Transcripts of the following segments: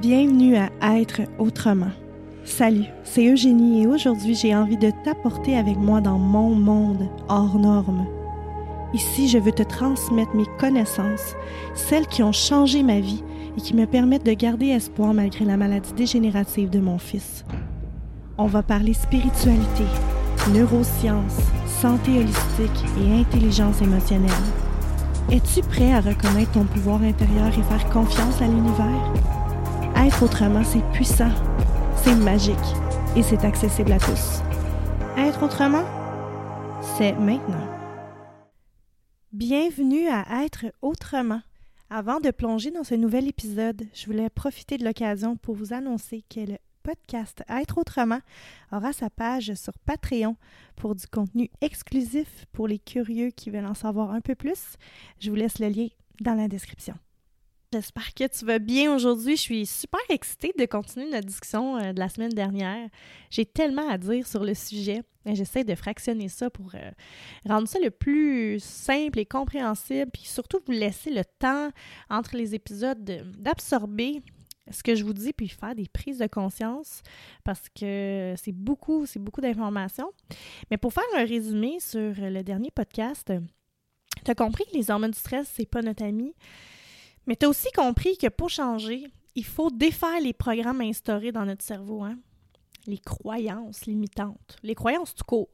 Bienvenue à Être autrement. Salut, c'est Eugénie et aujourd'hui j'ai envie de t'apporter avec moi dans mon monde hors norme. Ici, je veux te transmettre mes connaissances, celles qui ont changé ma vie et qui me permettent de garder espoir malgré la maladie dégénérative de mon fils. On va parler spiritualité, neurosciences, santé holistique et intelligence émotionnelle. Es-tu prêt à reconnaître ton pouvoir intérieur et faire confiance à l'univers? Être autrement, c'est puissant, c'est magique et c'est accessible à tous. Être autrement, c'est maintenant. Bienvenue à Être autrement. Avant de plonger dans ce nouvel épisode, je voulais profiter de l'occasion pour vous annoncer que le podcast Être autrement aura sa page sur Patreon pour du contenu exclusif pour les curieux qui veulent en savoir un peu plus. Je vous laisse le lien dans la description. J'espère que tu vas bien aujourd'hui. Je suis super excitée de continuer notre discussion euh, de la semaine dernière. J'ai tellement à dire sur le sujet. J'essaie de fractionner ça pour euh, rendre ça le plus simple et compréhensible, puis surtout vous laisser le temps entre les épisodes d'absorber ce que je vous dis, puis faire des prises de conscience, parce que c'est beaucoup, c'est beaucoup d'informations. Mais pour faire un résumé sur le dernier podcast, tu as compris que les hormones du stress, c'est pas notre ami. Mais tu as aussi compris que pour changer, il faut défaire les programmes instaurés dans notre cerveau, hein? les croyances limitantes, les croyances tout court.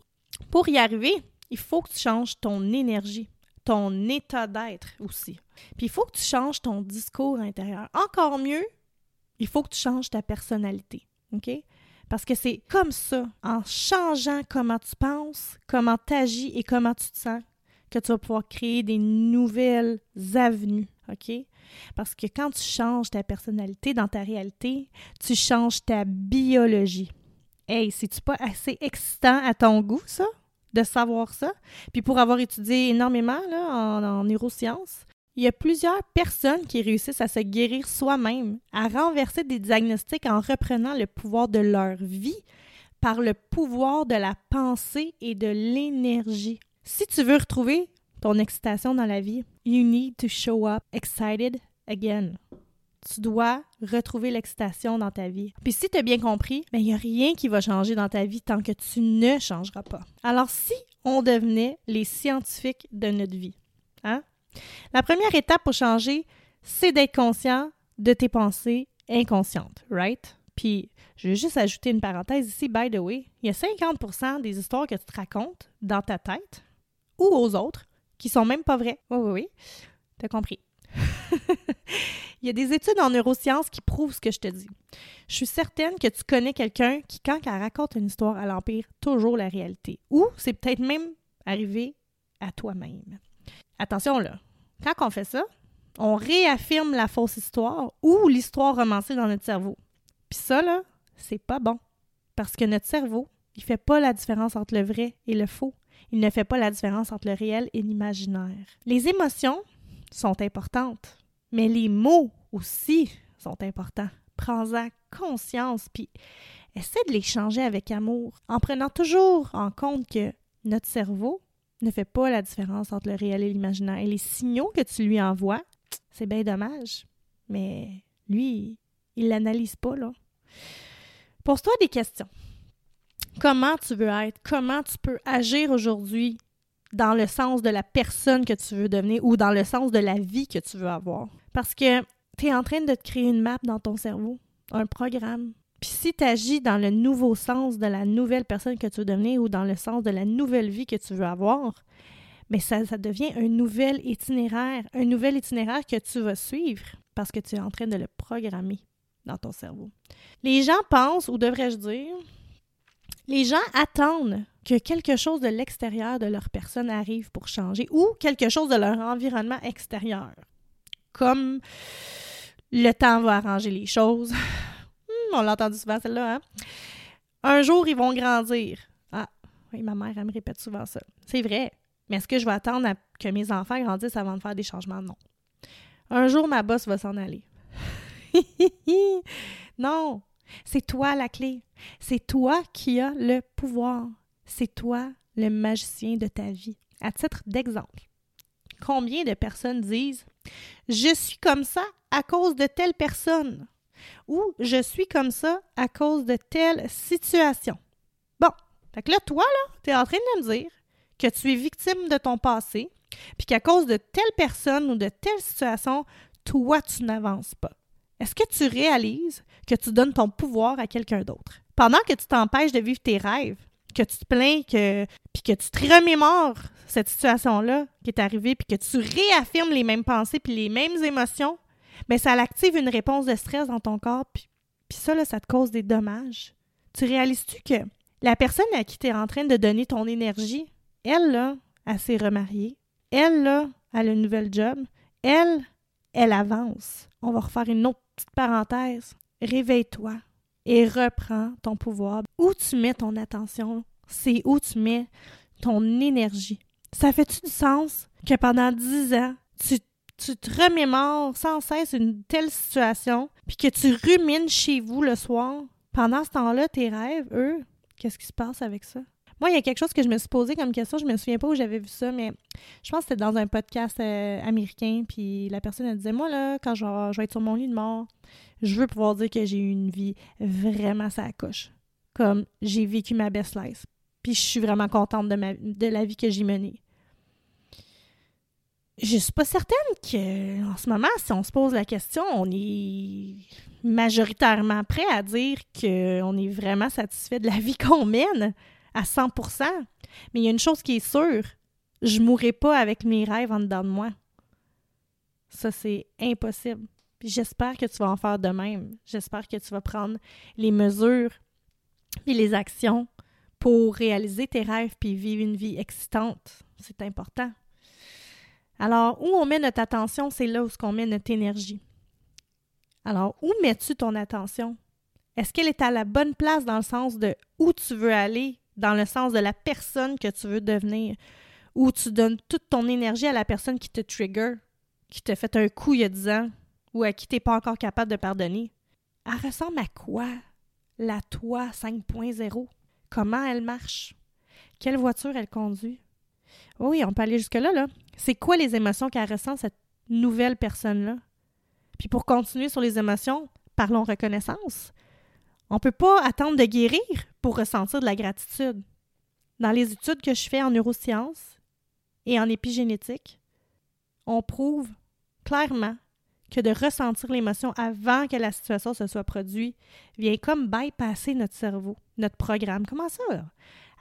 Pour y arriver, il faut que tu changes ton énergie, ton état d'être aussi. Puis il faut que tu changes ton discours intérieur. Encore mieux, il faut que tu changes ta personnalité. OK? Parce que c'est comme ça, en changeant comment tu penses, comment tu agis et comment tu te sens, que tu vas pouvoir créer des nouvelles avenues. OK? Parce que quand tu changes ta personnalité dans ta réalité, tu changes ta biologie. Hey, c'est-tu pas assez excitant à ton goût, ça? De savoir ça? Puis pour avoir étudié énormément là, en, en neurosciences, il y a plusieurs personnes qui réussissent à se guérir soi-même, à renverser des diagnostics en reprenant le pouvoir de leur vie par le pouvoir de la pensée et de l'énergie. Si tu veux retrouver ton excitation dans la vie, you need to show up excited again. Tu dois retrouver l'excitation dans ta vie. Puis si tu as bien compris, il n'y a rien qui va changer dans ta vie tant que tu ne changeras pas. Alors si on devenait les scientifiques de notre vie, hein? La première étape pour changer, c'est d'être conscient de tes pensées inconscientes, right? Puis, je vais juste ajouter une parenthèse ici, by the way, il y a 50% des histoires que tu te racontes dans ta tête ou aux autres qui sont même pas vraies. Oui, oui, oui. T'as compris. il y a des études en neurosciences qui prouvent ce que je te dis. Je suis certaine que tu connais quelqu'un qui, quand elle raconte une histoire, elle empire toujours la réalité. Ou c'est peut-être même arrivé à toi-même. Attention là, quand on fait ça, on réaffirme la fausse histoire ou l'histoire romancée dans notre cerveau. Puis ça, là, c'est pas bon. Parce que notre cerveau, il fait pas la différence entre le vrai et le faux. Il ne fait pas la différence entre le réel et l'imaginaire. Les émotions sont importantes, mais les mots aussi sont importants. Prends-en conscience, puis essaie de les changer avec amour, en prenant toujours en compte que notre cerveau ne fait pas la différence entre le réel et l'imaginaire. Et les signaux que tu lui envoies, c'est bien dommage. Mais lui, il l'analyse pas, là. Pose-toi des questions. Comment tu veux être? Comment tu peux agir aujourd'hui dans le sens de la personne que tu veux devenir ou dans le sens de la vie que tu veux avoir? Parce que tu es en train de te créer une map dans ton cerveau, un programme, puis si tu agis dans le nouveau sens de la nouvelle personne que tu veux devenir ou dans le sens de la nouvelle vie que tu veux avoir, mais ça, ça devient un nouvel itinéraire, un nouvel itinéraire que tu vas suivre parce que tu es en train de le programmer dans ton cerveau. Les gens pensent, ou devrais-je dire, les gens attendent que quelque chose de l'extérieur de leur personne arrive pour changer ou quelque chose de leur environnement extérieur. Comme le temps va arranger les choses, on l'a entendu souvent celle-là, hein? Un jour, ils vont grandir. Ah, oui, ma mère, elle me répète souvent ça. C'est vrai. Mais est-ce que je vais attendre que mes enfants grandissent avant de faire des changements? Non. Un jour, ma bosse va s'en aller. non. C'est toi la clé. C'est toi qui as le pouvoir. C'est toi le magicien de ta vie. À titre d'exemple, combien de personnes disent Je suis comme ça à cause de telle personne Ou je suis comme ça à cause de telle situation. Bon, fait que là, toi, là, tu es en train de me dire que tu es victime de ton passé, puis qu'à cause de telle personne ou de telle situation, toi, tu n'avances pas. Est-ce que tu réalises que tu donnes ton pouvoir à quelqu'un d'autre? Pendant que tu t'empêches de vivre tes rêves, que tu te plains, que, puis que tu te remémores cette situation-là qui est arrivée, puis que tu réaffirmes les mêmes pensées puis les mêmes émotions, mais ça active une réponse de stress dans ton corps, puis, puis ça, ça te cause des dommages. Tu réalises-tu que la personne à qui tu es en train de donner ton énergie, elle, là, elle s'est remariée. Elle, là, elle a une nouvelle job. Elle, elle avance. On va refaire une autre petite parenthèse. Réveille-toi et reprends ton pouvoir. Où tu mets ton attention, c'est où tu mets ton énergie. Ça fait-tu du sens que pendant dix ans, tu, tu te remémores sans cesse une telle situation, puis que tu rumines chez vous le soir? Pendant ce temps-là, tes rêves, eux, qu'est-ce qui se passe avec ça? Moi, il y a quelque chose que je me suis posé comme question, je me souviens pas où j'avais vu ça, mais je pense que c'était dans un podcast euh, américain, puis la personne elle disait Moi, là, quand je vais, être sur mon lit de mort, je veux pouvoir dire que j'ai eu une vie vraiment coche. Comme j'ai vécu ma best life. Puis je suis vraiment contente de la vie que j'ai menée. Je suis pas certaine que en ce moment, si on se pose la question, on est majoritairement prêt à dire qu'on est vraiment satisfait de la vie qu'on mène à 100% Mais il y a une chose qui est sûre, je mourrai pas avec mes rêves en dedans de moi. Ça, c'est impossible. J'espère que tu vas en faire de même. J'espère que tu vas prendre les mesures et les actions pour réaliser tes rêves puis vivre une vie excitante. C'est important. Alors, où on met notre attention, c'est là où on met notre énergie. Alors, où mets-tu ton attention? Est-ce qu'elle est à la bonne place dans le sens de où tu veux aller? Dans le sens de la personne que tu veux devenir, ou tu donnes toute ton énergie à la personne qui te trigger, qui t'a fait un coup il y a 10 ans, ou à qui tu n'es pas encore capable de pardonner. Elle ressemble à quoi, la toi 5.0? Comment elle marche? Quelle voiture elle conduit? Oui, on peut aller jusque-là, là. C'est quoi les émotions qu'elle ressent, cette nouvelle personne-là? Puis pour continuer sur les émotions, parlons reconnaissance. On ne peut pas attendre de guérir pour ressentir de la gratitude. Dans les études que je fais en neurosciences et en épigénétique, on prouve clairement que de ressentir l'émotion avant que la situation se soit produite vient comme bypasser notre cerveau, notre programme. Comment ça?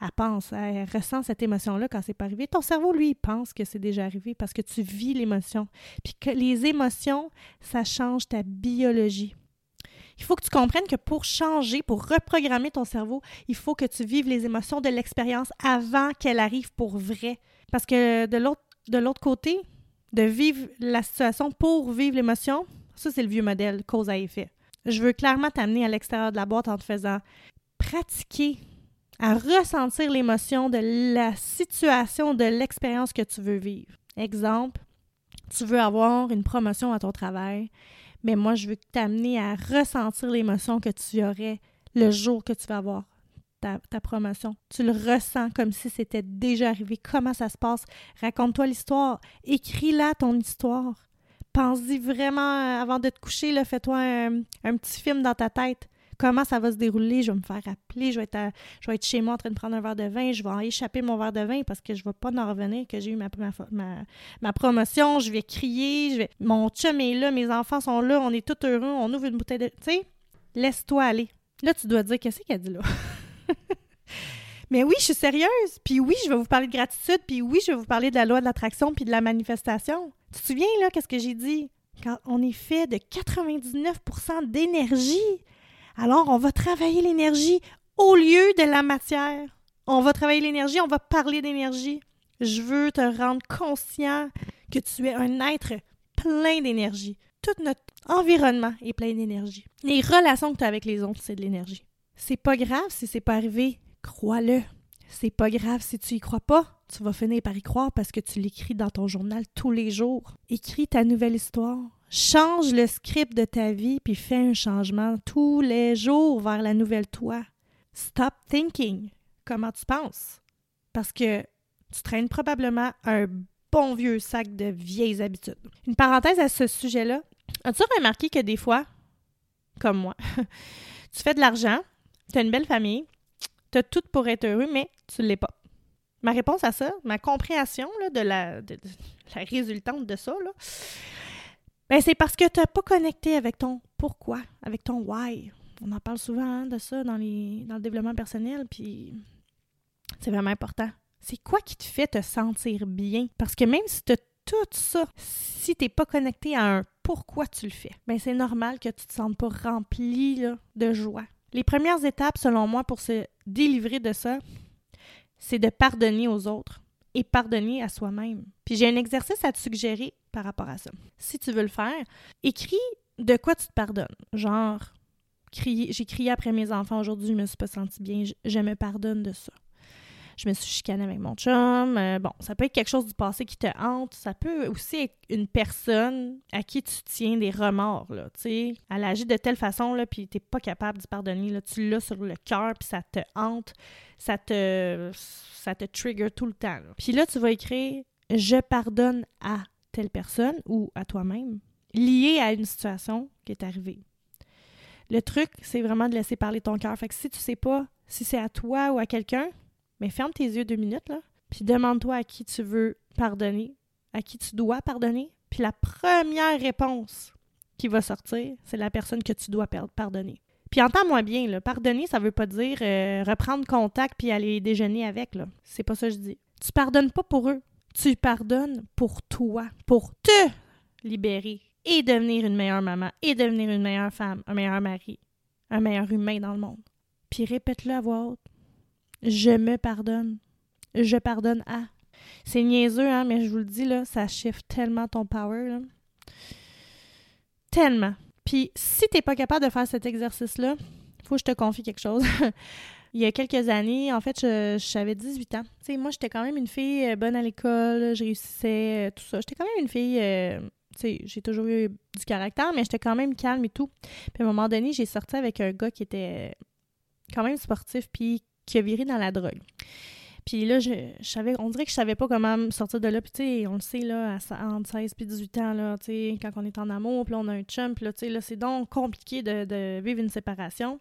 Elle pense, elle ressent cette émotion-là quand c'est pas arrivé. Ton cerveau, lui, il pense que c'est déjà arrivé parce que tu vis l'émotion. Puis que les émotions, ça change ta biologie. Il faut que tu comprennes que pour changer, pour reprogrammer ton cerveau, il faut que tu vives les émotions de l'expérience avant qu'elle arrive pour vrai. Parce que de l'autre, côté, de vivre la situation pour vivre l'émotion, ça, c'est le vieux modèle, cause à effet. Je veux clairement t'amener à l'extérieur de la boîte en te faisant pratiquer à ressentir l'émotion de la situation, de l'expérience que tu veux vivre. Exemple, tu veux avoir une promotion à ton travail mais moi, je veux t'amener à ressentir l'émotion que tu aurais le jour que tu vas avoir ta, promotion. Tu le ressens comme si c'était déjà arrivé. Comment ça se passe? Raconte-toi l'histoire. Écris-la ton histoire. Pense-y vraiment euh, avant de te coucher. Fais-toi un, petit film dans ta tête comment ça va se dérouler, je vais me faire appeler, je vais être, je vais être chez moi en train de prendre un verre de vin, je vais échapper mon verre de vin parce que je ne vais pas en revenir que j'ai eu ma, promotion, je vais crier, je vais, mon chum est là, mes enfants sont là, on est tous heureux, on ouvre une bouteille de... Tu sais, laisse-toi aller. Là, tu dois dire, qu'est-ce qu'elle dit là? Mais oui, je suis sérieuse. Puis oui, je vais vous parler de gratitude. Puis oui, je vais vous parler de la loi de l'attraction puis de la manifestation. Tu te souviens, là, qu'est-ce que j'ai dit? Quand on est fait de 99% d'énergie, alors, on va travailler l'énergie au lieu de la matière. On va travailler l'énergie, on va parler d'énergie. Je veux te rendre conscient que tu es un être plein d'énergie. Tout notre environnement est plein d'énergie. Les relations que tu as avec les autres, c'est de l'énergie. C'est pas grave si c'est pas arrivé, crois-le. C'est pas grave si tu y crois pas, tu vas finir par y croire parce que tu l'écris dans ton journal tous les jours. Écris ta nouvelle histoire. Change le script de ta vie puis fais un changement tous les jours vers la nouvelle toi. Stop thinking. Comment tu penses? Parce que tu traînes probablement un bon vieux sac de vieilles habitudes. Une parenthèse à ce sujet-là. As-tu remarqué que des fois, comme moi. tu fais de l'argent, tu as une belle famille, tu as tout pour être heureux, mais tu ne l'es pas? Ma réponse à ça, ma compréhension de, la, la résultante de ça, ben c'est parce que tu n'as pas connecté avec ton pourquoi, avec ton why. On en parle souvent hein, de ça dans, les, dans le développement personnel, puis c'est vraiment important. C'est quoi qui te fait te sentir bien? Parce que même si tu as tout ça, si tu n'es pas connecté à un pourquoi tu le fais, ben c'est normal que tu ne te sentes pas rempli de joie. Les premières étapes, selon moi, pour se délivrer de ça, c'est de pardonner aux autres et pardonner à soi-même. Puis j'ai un exercice à te suggérer par rapport à ça. Si tu veux le faire, écris de quoi tu te pardonnes. Genre, j'ai crié après mes enfants aujourd'hui, je me suis pas sentie bien, je me pardonne de ça je me suis chicanée avec mon chum. Euh, bon, ça peut être quelque chose du passé qui te hante. Ça peut aussi être une personne à qui tu tiens des remords, là, tu sais. Elle agit de telle façon, là, puis t'es pas capable d'y pardonner, là. Tu l'as sur le cœur, puis ça te hante, ça te, ça te trigger tout le temps, Puis là, tu vas écrire « Je pardonne à telle personne » ou à toi-même, lié à une situation qui est arrivée. Le truc, c'est vraiment de laisser parler ton cœur. Fait que si tu sais pas si c'est à toi ou à quelqu'un, mais ferme tes yeux deux minutes, là, puis demande-toi à qui tu veux pardonner, à qui tu dois pardonner. Puis la première réponse qui va sortir, c'est la personne que tu dois pardonner. Puis entends-moi bien, là, pardonner, ça veut pas dire euh, reprendre contact puis aller déjeuner avec, là. C'est pas ça que je dis. Tu pardonnes pas pour eux, tu pardonnes pour toi, pour te libérer et devenir une meilleure maman et devenir une meilleure femme, un meilleur mari, un meilleur humain dans le monde. Puis répète-le à voix haute. Je me pardonne. Je pardonne à. C'est niaiseux, hein, mais je vous le dis, là, ça chiffre tellement ton power. Tellement. Puis si t'es pas capable de faire cet exercice-là, faut que je te confie quelque chose. Il y a quelques années, en fait, j'avais 18 ans. Tu sais, moi, j'étais quand même une fille euh, bonne à l'école, je réussissais, euh, tout ça. J'étais quand même une fille, euh, tu sais, j'ai toujours eu du caractère, mais j'étais quand même calme et tout. Puis à un moment donné, j'ai sorti avec un gars qui était quand même sportif, puis qui a viré dans la drogue. Puis là, je, savais, on dirait que je savais pas comment me sortir de là. Puis tu sais, on le sait, là, à, entre 16 puis 18 ans, là, tu sais, quand on est en amour, puis on a un chum, puis là, tu sais, là, c'est donc compliqué de, vivre une séparation.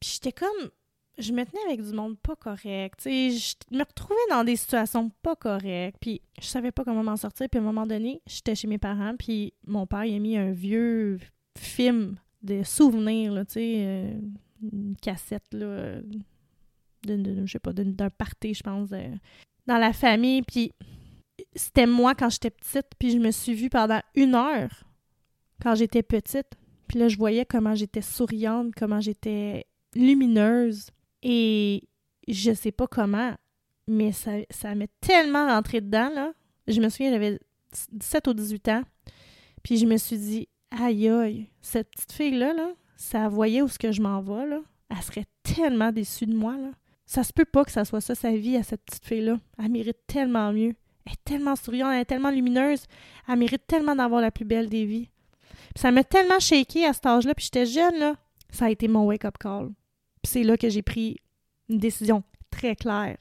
Puis j'étais comme... Je me tenais avec du monde pas correct, tu sais, je me retrouvais dans des situations pas correctes, puis je savais pas comment m'en sortir, puis à un moment donné, j'étais chez mes parents, puis mon père, il a mis un vieux film de souvenirs, là, tu sais, euh, une cassette, là, d'un party, je pense, dans la famille. Puis c'était moi quand j'étais petite, puis je me suis vue pendant une heure quand j'étais petite. Puis là, je voyais comment j'étais souriante, comment j'étais lumineuse. Et je sais pas comment, mais ça, ça m'est tellement rentré dedans, là. Je me souviens, j'avais 17 ou 18 ans. Puis je me suis dit, aïe aïe, cette petite fille-là, là, ça voyait où ce que je m'en vais, là? Elle serait tellement déçue de moi, là. Ça se peut pas que ça soit ça sa vie à cette petite fille-là. Elle mérite tellement mieux. Elle est tellement souriante, elle est tellement lumineuse. Elle mérite tellement d'avoir la plus belle des vies. ça m'a tellement shaké à cet âge-là, puis j'étais jeune, là. Ça a été mon wake-up call. Puis c'est là que j'ai pris une décision très claire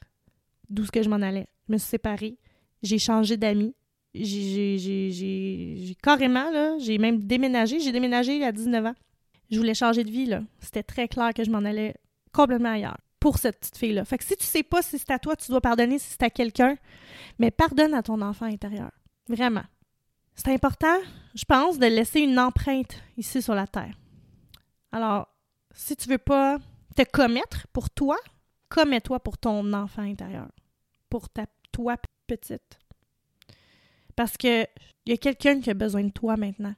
d'où ce que je m'en allais. Je me suis séparée. J'ai changé d'amis. J'ai carrément, là, j'ai même déménagé. J'ai déménagé à 19 ans. Je voulais changer de vie. C'était très clair que je m'en allais complètement ailleurs pour cette petite fille-là. Fait que si tu sais pas si c'est à toi, tu dois pardonner si c'est à quelqu'un, mais pardonne à ton enfant intérieur. Vraiment. C'est important, je pense, de laisser une empreinte ici sur la terre. Alors, si tu veux pas te commettre pour toi, commets-toi pour ton enfant intérieur, pour ta toi petite. Parce que il y a quelqu'un qui a besoin de toi maintenant,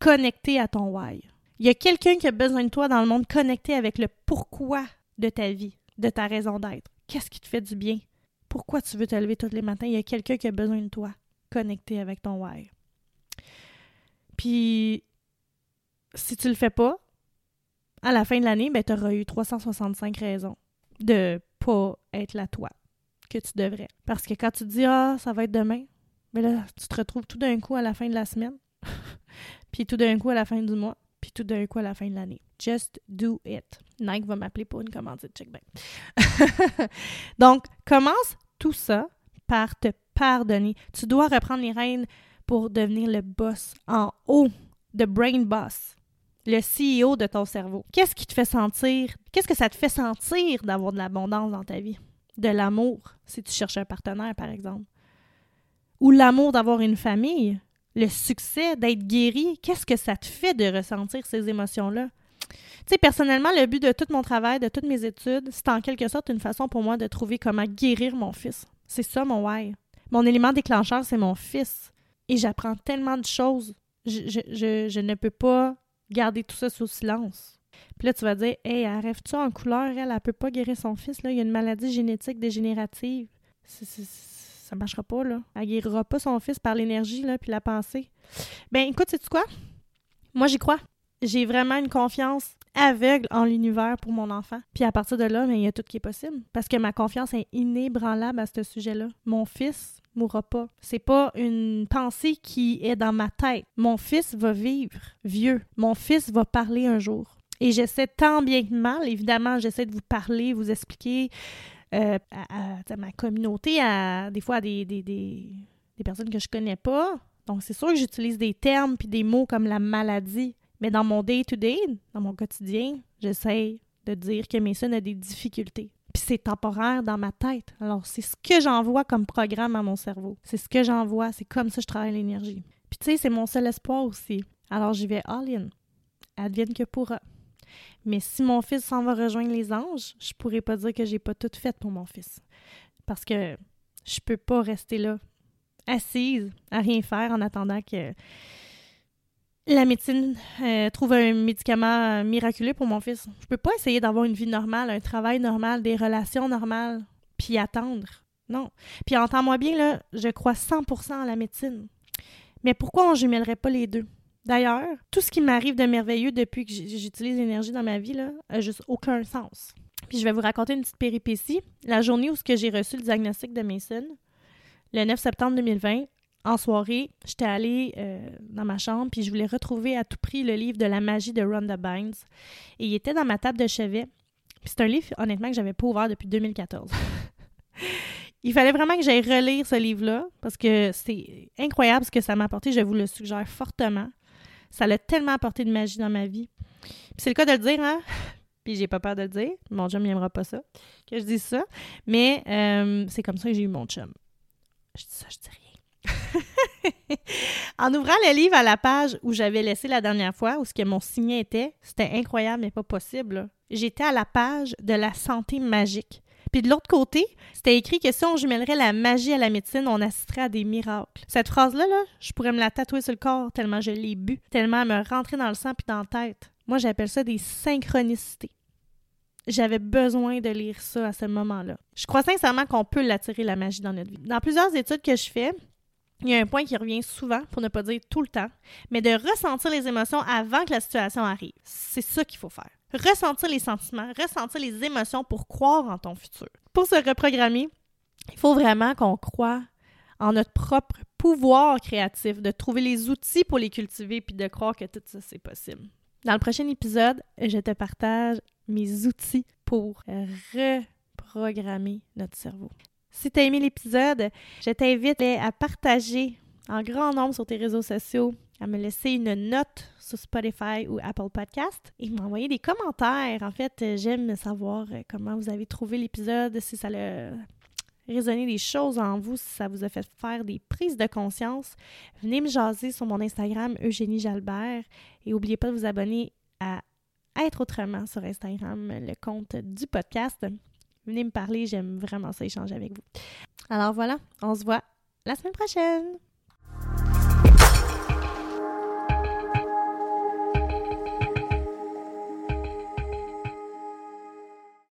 connecté à ton why. Il y a quelqu'un qui a besoin de toi dans le monde connecté avec le pourquoi de ta vie, de ta raison d'être. Qu'est-ce qui te fait du bien? Pourquoi tu veux te lever tous les matins? Il y a quelqu'un qui a besoin de toi, connecté avec ton why. Puis, si tu le fais pas, à la fin de l'année, ben, tu auras eu 365 raisons de pas être la toi que tu devrais. Parce que quand tu dis Ah, ça va être demain, ben là, tu te retrouves tout d'un coup à la fin de la semaine, puis tout d'un coup à la fin du mois, puis tout d'un coup à la fin de l'année. Just do it. Nike va m'appeler pour une commande, check back. Donc, commence tout ça par te pardonner. Tu dois reprendre les rênes pour devenir le boss en haut, the brain boss. le CEO de ton cerveau. Qu'est-ce qui te fait sentir? Qu'est-ce que ça te fait sentir d'avoir de l'abondance dans ta vie? De l'amour, si tu cherches un partenaire, par exemple. Ou l'amour d'avoir une famille, le succès, d'être guéri. Qu'est-ce que ça te fait de ressentir ces émotions-là? Tu sais, personnellement, le but de tout mon travail, de toutes mes études, c'est en quelque sorte une façon pour moi de trouver comment guérir mon fils. C'est ça mon why. Mon élément déclencheur, c'est mon fils. Et j'apprends tellement de choses. Je, je, ne peux pas garder tout ça sous silence. Puis là, tu vas dire, hey, arrête-tu en couleur? Elle, elle peut pas guérir son fils. Là. Il y a une maladie génétique dégénérative. Ça ne ça marchera pas, là. Elle guérira pas son fils par l'énergie, là, puis la pensée. Ben, écoute, sais-tu quoi? Moi, j'y crois. J'ai vraiment une confiance aveugle en l'univers pour mon enfant. Puis à partir de là, ben, il y a tout qui est possible. Parce que ma confiance est inébranlable à ce sujet-là. Mon fils mourra pas. C'est pas une pensée qui est dans ma tête. Mon fils va vivre vieux. Mon fils va parler un jour. Et j'essaie tant bien que mal, évidemment, j'essaie de vous parler, vous expliquer euh, à, ma communauté, à, des fois à des, des, des, des personnes que je connais pas. Donc, c'est sûr que j'utilise des termes puis des mots comme la maladie. Mais dans mon day-to-day, dans mon quotidien, j'essaie de dire que Mason a des difficultés. Puis c'est temporaire dans ma tête. Alors, c'est ce que j'envoie comme programme à mon cerveau. C'est ce que j'envoie. C'est comme ça que je travaille l'énergie. Puis tu sais, c'est mon seul espoir aussi. Alors, j'y vais all-in. Advienne que pourra. Mais si mon fils s'en va rejoindre les anges, je pourrais pas dire que j'ai pas tout fait pour mon fils. Parce que je peux pas rester là, assise, à rien faire en attendant que la médecine euh, trouve un médicament miraculeux pour mon fils. Je peux pas essayer d'avoir une vie normale, un travail normal, des relations normales, puis attendre. Non. Puis entends-moi bien, là, je crois 100% à la médecine. Mais pourquoi on jumellerait pas les deux? D'ailleurs, tout ce qui m'arrive de merveilleux depuis que j'utilise l'énergie dans ma vie, là, a juste aucun sens. Puis je vais vous raconter une petite péripétie. La journée où j'ai reçu le diagnostic de Mason, le 9 septembre 2020, en soirée, j'étais allée euh, dans ma chambre puis je voulais retrouver à tout prix le livre de la magie de Rhonda Bynes. Et il était dans ma table de chevet. C'est un livre, honnêtement, que j'avais pas ouvert depuis 2014. il fallait vraiment que j'aille relire ce livre-là parce que c'est incroyable ce que ça m'a apporté. Je vous le suggère fortement. Ça l'a tellement apporté de magie dans ma vie. C'est le cas de le dire, hein? Puis j'ai pas peur de le dire. Mon chum n'aimera pas ça, que je dise ça. Mais euh, c'est comme ça que j'ai eu mon chum. Je dis ça, je dis rien. en ouvrant le livre à la page où j'avais laissé la dernière fois, où ce que mon signet était, c'était incroyable, mais pas possible. J'étais à la page de la santé magique. Puis de l'autre côté, c'était écrit que si on jumellerait la magie à la médecine, on assisterait à des miracles. Cette phrase-là, là, je pourrais me la tatouer sur le corps tellement je l'ai bu, tellement elle me rentrait dans le sang puis dans la tête. Moi, j'appelle ça des synchronicités. J'avais besoin de lire ça à ce moment-là. Je crois sincèrement qu'on peut l'attirer, la magie, dans notre vie. Dans plusieurs études que je fais, il y a un point qui revient souvent, pour ne pas dire tout le temps, mais de ressentir les émotions avant que la situation arrive. C'est ça qu'il faut faire. Ressentir les sentiments, ressentir les émotions pour croire en ton futur. Pour se reprogrammer, il faut vraiment qu'on croit en notre propre pouvoir créatif, de trouver les outils pour les cultiver puis de croire que tout ça, c'est possible. Dans le prochain épisode, je te partage mes outils pour reprogrammer notre cerveau. Si tu as aimé l'épisode, je t'invite à partager en grand nombre sur tes réseaux sociaux, à me laisser une note sur Spotify ou Apple Podcast et m'envoyer des commentaires. En fait, j'aime savoir comment vous avez trouvé l'épisode, si ça a résonné des choses en vous, si ça vous a fait faire des prises de conscience. Venez me jaser sur mon Instagram Eugénie Jalbert et n'oubliez pas de vous abonner à Être autrement sur Instagram, le compte du podcast. Venez me parler, j'aime vraiment ça échanger avec vous. Alors voilà, on se voit la semaine prochaine.